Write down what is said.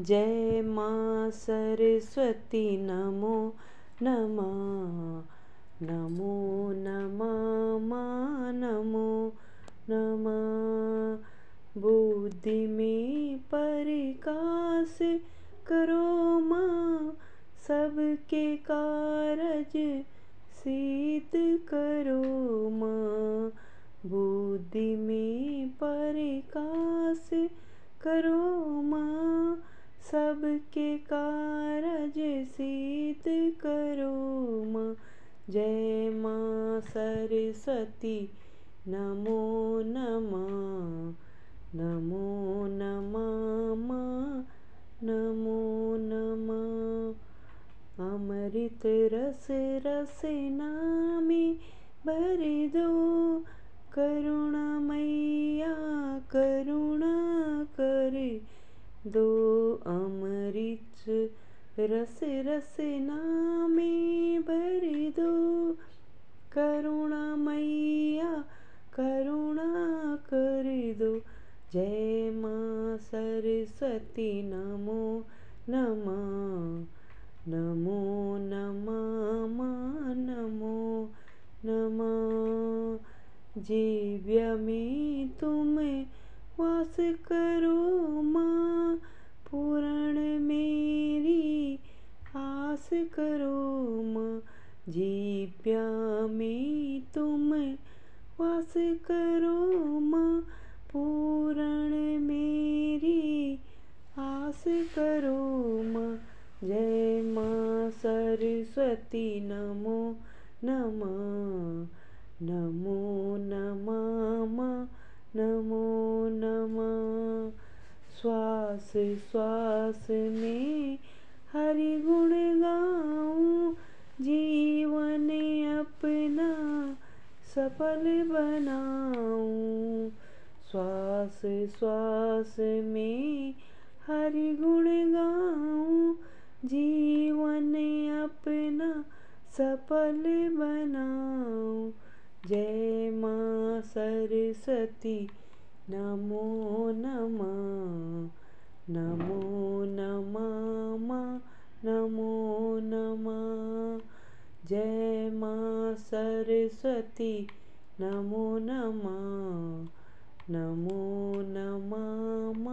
जय माँ सरस्वती, नमो नमः। नमो नमः माँ नमो नमः। बुद्धि में प्रकाश करो माँ, सबके कारज सिद्ध करो माँ। बुद्धि में प्रकाश करो माँ सबके कारज सिद्ध करो माँ। जय माँ सरस्वती। नमो नमः। नमो नमः माँ। नमो नमः। अमृत रस रस नामी भर दो। करुणा मैया करुणा कर। दो अमृत रस रस नामे भर दो। करुणा मैया करुणा कर दो। जय माँ सरस्वती, नमो नमः नमो नमः माँ नमो नमः। जीव्य में तुम वास करो माँ। करो माँ जीव्या में तुम वास करो माँ, पूर्ण मेरी आस करो माँ। जय माँ सरस्वती, नमो नमः नमो नमः माँ नमो नमः। श्वास श्वास में हरि गुण गाऊं जीवन अपना सफल बनाऊँ। श्वास श्वास में हरि गुण गाऊं। जीवन अपना सफल बनाऊँ। जय माँ सरस्वती, नमो नमः। नमो नमः नमो नमः। जय माँ सरस्वती। नमो नमः। नमो नमः।